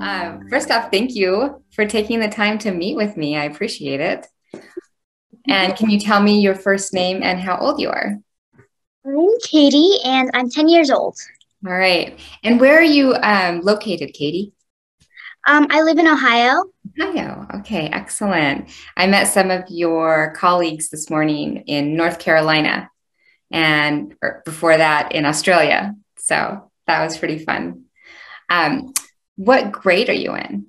uh, first off, thank you for taking the time to meet with me. I appreciate it. And can you tell me your first name and how old you are? I'm Katie, and I'm 10 years old. All right. And where are you um, located, Katie? Um, I live in Ohio. Ohio. Okay, excellent. I met some of your colleagues this morning in North Carolina and before that in Australia. So that was pretty fun. Um, what grade are you in?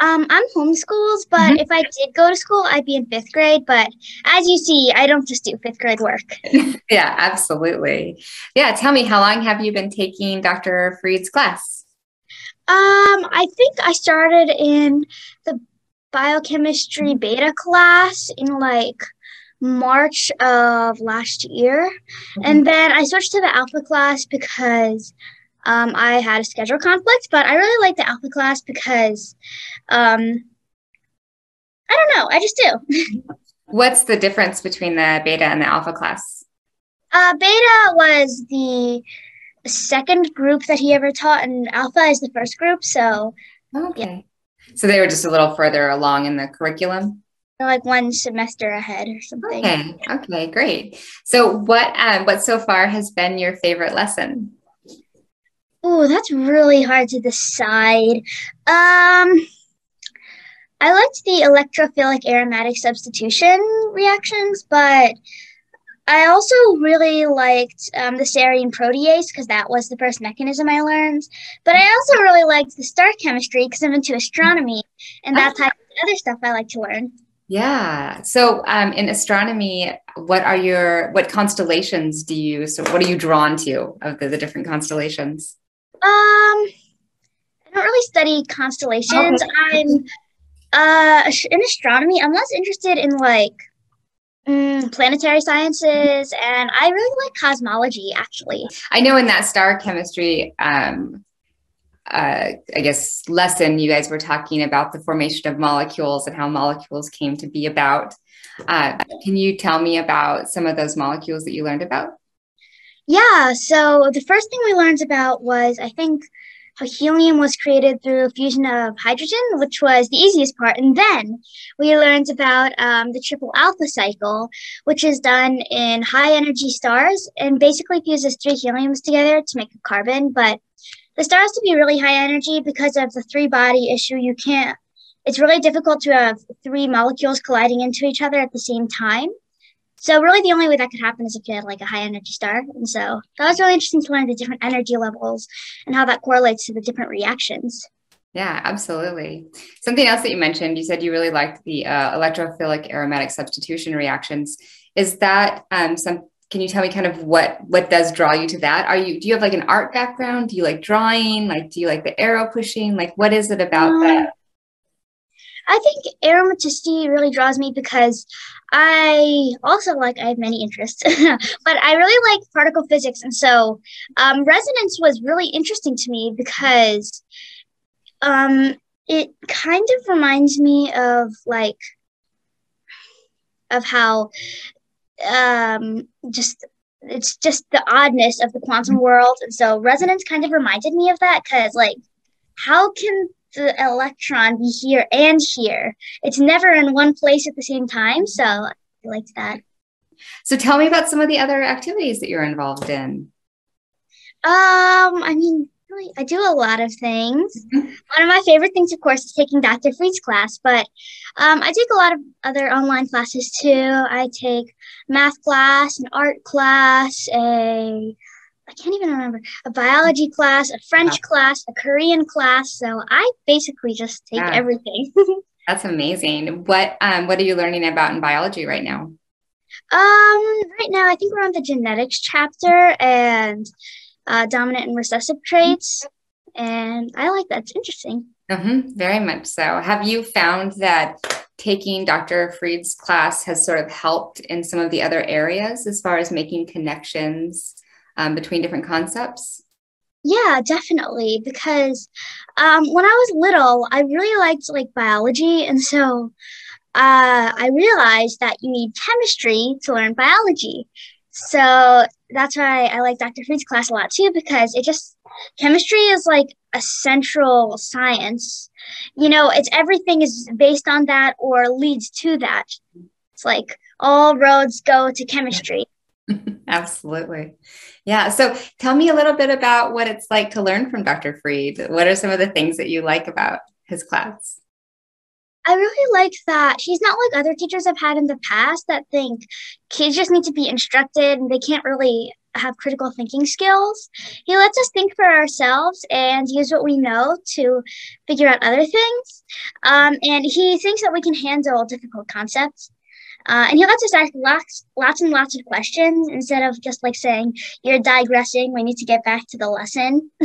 Um, I'm homeschooled, but mm-hmm. if I did go to school, I'd be in fifth grade. But as you see, I don't just do fifth grade work. yeah, absolutely. Yeah, tell me, how long have you been taking Dr. Freed's class? Um, I think I started in the biochemistry beta class in like March of last year. Mm-hmm. And then I switched to the alpha class because um, I had a schedule conflict, but I really like the alpha class because um, I don't know, I just do. What's the difference between the beta and the alpha class? Uh, beta was the second group that he ever taught, and alpha is the first group. So, okay. Yeah. So they were just a little further along in the curriculum? like one semester ahead or something. Okay. Okay, great. So what um what so far has been your favorite lesson? Oh, that's really hard to decide. Um, I liked the electrophilic aromatic substitution reactions, but I also really liked um, the serine protease because that was the first mechanism I learned. But I also really liked the star chemistry because I'm into astronomy, and that type of other stuff I like to learn. Yeah. So, um, in astronomy, what are your what constellations do you? So, what are you drawn to of the, the different constellations? Um, I don't really study constellations. Okay. I'm uh in astronomy. I'm less interested in like mm, planetary sciences, and I really like cosmology. Actually, I know in that star chemistry, um, uh, I guess lesson you guys were talking about the formation of molecules and how molecules came to be about. Uh, can you tell me about some of those molecules that you learned about? Yeah, so the first thing we learned about was, I think, how helium was created through fusion of hydrogen, which was the easiest part. And then we learned about um, the triple alpha cycle, which is done in high energy stars and basically fuses three heliums together to make a carbon. But the star has to be really high energy because of the three body issue. You can't, it's really difficult to have three molecules colliding into each other at the same time. So really the only way that could happen is if you had like a high energy star. And so that was really interesting to learn the different energy levels and how that correlates to the different reactions. Yeah, absolutely. Something else that you mentioned, you said you really liked the uh, electrophilic aromatic substitution reactions. Is that um, some? Can you tell me kind of what what does draw you to that? Are you do you have like an art background? Do you like drawing? Like do you like the arrow pushing? Like what is it about um, that? I think aromaticity really draws me because I also like I have many interests, but I really like particle physics, and so um, resonance was really interesting to me because um, it kind of reminds me of like of how um, just it's just the oddness of the quantum world, and so resonance kind of reminded me of that because like how can the electron be here and here. It's never in one place at the same time. So I liked that. So tell me about some of the other activities that you're involved in. Um, I mean, really, I do a lot of things. Mm-hmm. One of my favorite things, of course, is taking Dr. Freed's class, but um, I take a lot of other online classes too. I take math class, an art class, a I can't even remember a biology class, a French class, a Korean class. So I basically just take everything. That's amazing. What um what are you learning about in biology right now? Um, right now I think we're on the genetics chapter and uh, dominant and recessive traits, and I like that. It's interesting. Mm-hmm, very much so. Have you found that taking Dr. Freed's class has sort of helped in some of the other areas as far as making connections um, between different concepts? Yeah, definitely. Because um, when I was little, I really liked like biology, and so uh, I realized that you need chemistry to learn biology. So that's why I like Dr. Freed's class a lot too, because it just chemistry is like a central science. You know, it's everything is based on that or leads to that. It's like all roads go to chemistry. Absolutely. Yeah. So tell me a little bit about what it's like to learn from Dr. Freed. What are some of the things that you like about his class? I really like that he's not like other teachers I've had in the past that think kids just need to be instructed and they can't really have critical thinking skills. He lets us think for ourselves and use what we know to figure out other things. Um, and he thinks that we can handle difficult concepts. Uh, and he lets us ask lots, lots and lots of questions instead of just like saying, You're digressing, we need to get back to the lesson.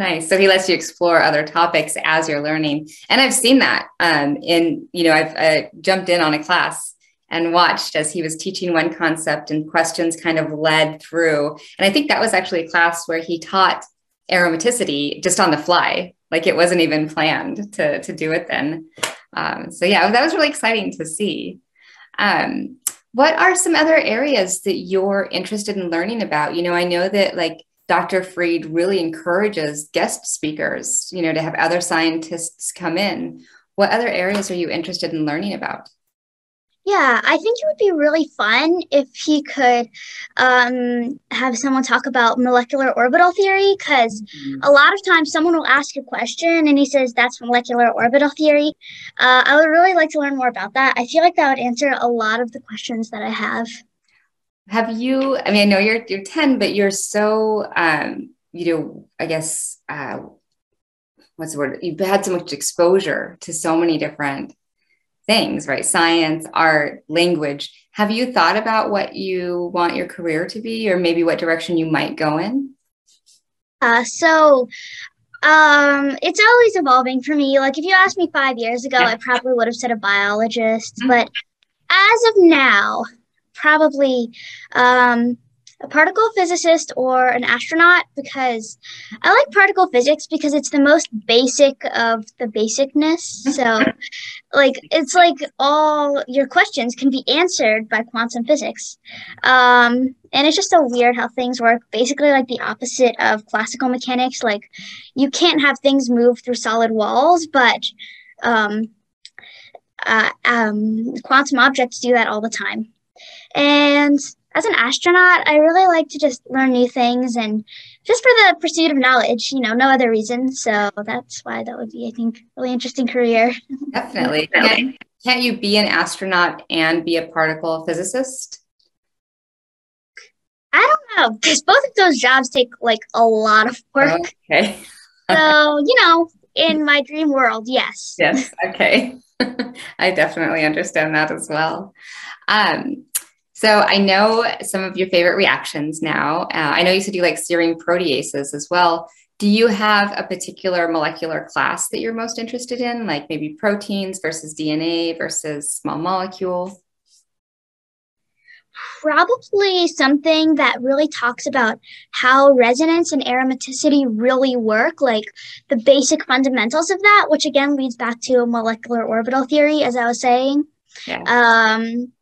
Nice. So he lets you explore other topics as you're learning. And I've seen that um, in, you know, I've uh, jumped in on a class and watched as he was teaching one concept and questions kind of led through. And I think that was actually a class where he taught aromaticity just on the fly. Like it wasn't even planned to, to do it then. Um, so yeah, that was really exciting to see. Um, what are some other areas that you're interested in learning about? You know, I know that like Dr. Freed really encourages guest speakers, you know, to have other scientists come in. What other areas are you interested in learning about? Yeah, I think it would be really fun if he could um, have someone talk about molecular orbital theory because mm-hmm. a lot of times someone will ask a question and he says that's molecular orbital theory. Uh, I would really like to learn more about that. I feel like that would answer a lot of the questions that I have have you i mean i know you're you're 10 but you're so um you know i guess uh what's the word you've had so much exposure to so many different things right science art language have you thought about what you want your career to be or maybe what direction you might go in uh so um it's always evolving for me like if you asked me five years ago yeah. i probably would have said a biologist mm-hmm. but as of now probably um, a particle physicist or an astronaut because I like particle physics because it's the most basic of the basicness. So, like, it's like all your questions can be answered by quantum physics. Um, and it's just so weird how things work. Basically, like the opposite of classical mechanics. Like, you can't have things move through solid walls, but um, uh, um, quantum objects do that all the time. And as an astronaut, I really like to just learn new things and just for the pursuit of knowledge, you know, no other reason. So that's why that would be, I think, really interesting career. Definitely. Can't, can't you be an astronaut and be a particle physicist? I don't know because both of those jobs take like a lot of work. Okay. so, you know, in my dream world, yes. Yes. Okay. I definitely understand that as well. Um, so I know some of your favorite reactions now. Uh, I know you said you like serine proteases as well. Do you have a particular molecular class that you're most interested in, like maybe proteins versus DNA versus small molecule? Probably something that really talks about how resonance and aromaticity really work, like the basic fundamentals of that, which again leads back to molecular orbital theory, as I was saying. Yeah. Um,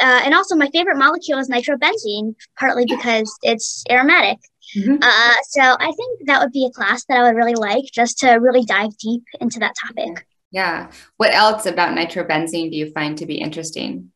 uh, and also, my favorite molecule is nitrobenzene, partly because it's aromatic. Mm-hmm. Uh, so I think that would be a class that I would really like just to really dive deep into that topic. Yeah. What else about nitrobenzene do you find to be interesting?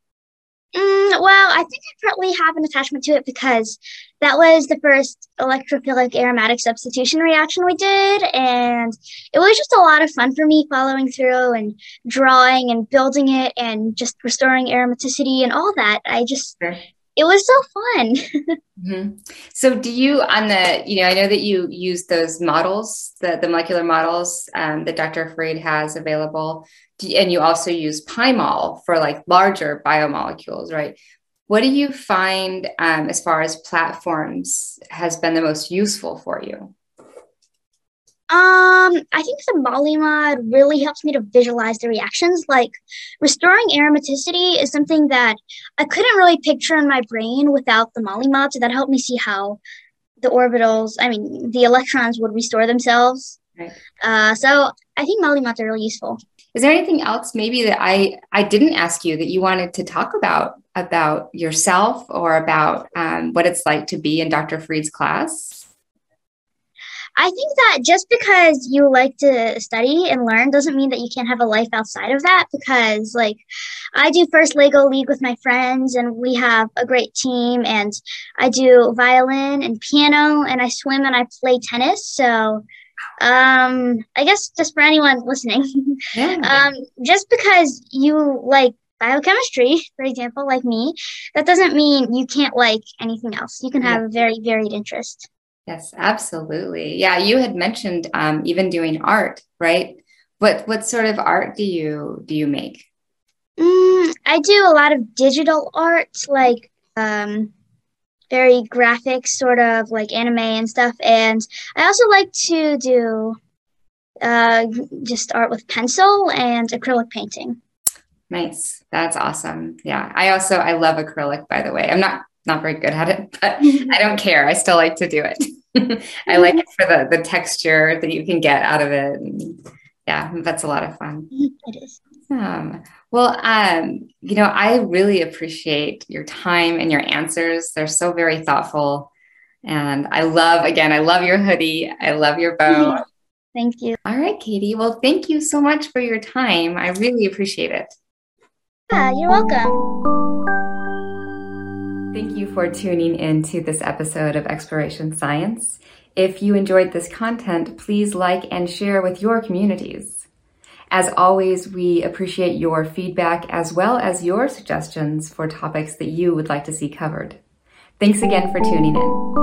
Mm, well, I think I probably have an attachment to it because that was the first electrophilic aromatic substitution reaction we did. And it was just a lot of fun for me following through and drawing and building it and just restoring aromaticity and all that. I just, sure. It was so fun. mm-hmm. So, do you, on the, you know, I know that you use those models, the, the molecular models um, that Dr. Freed has available and you also use Pymol for like larger biomolecules, right? What do you find um, as far as platforms has been the most useful for you? Um, I think the Molymod really helps me to visualize the reactions. Like restoring aromaticity is something that I couldn't really picture in my brain without the Molymod. So that helped me see how the orbitals, I mean, the electrons would restore themselves. Right. Uh, so I think Molymods are really useful. Is there anything else maybe that I I didn't ask you that you wanted to talk about about yourself or about um, what it's like to be in Dr. Freed's class? I think that just because you like to study and learn doesn't mean that you can't have a life outside of that. Because, like, I do first Lego League with my friends, and we have a great team. And I do violin and piano, and I swim and I play tennis. So, um, I guess just for anyone listening, yeah. um, just because you like biochemistry, for example, like me, that doesn't mean you can't like anything else. You can have yeah. a very varied interest. Yes, absolutely. Yeah, you had mentioned um, even doing art, right? What what sort of art do you do you make? Mm, I do a lot of digital art, like um, very graphic, sort of like anime and stuff. And I also like to do uh, just art with pencil and acrylic painting. Nice. That's awesome. Yeah. I also I love acrylic by the way. I'm not not very good at it, but I don't care. I still like to do it. I like it for the the texture that you can get out of it. Yeah, that's a lot of fun. It is. Um, well, um, you know, I really appreciate your time and your answers. They're so very thoughtful. And I love, again, I love your hoodie. I love your bow. Thank you. All right, Katie. Well, thank you so much for your time. I really appreciate it. Yeah, you're welcome. Thank you for tuning in to this episode of Exploration Science. If you enjoyed this content, please like and share with your communities. As always, we appreciate your feedback as well as your suggestions for topics that you would like to see covered. Thanks again for tuning in.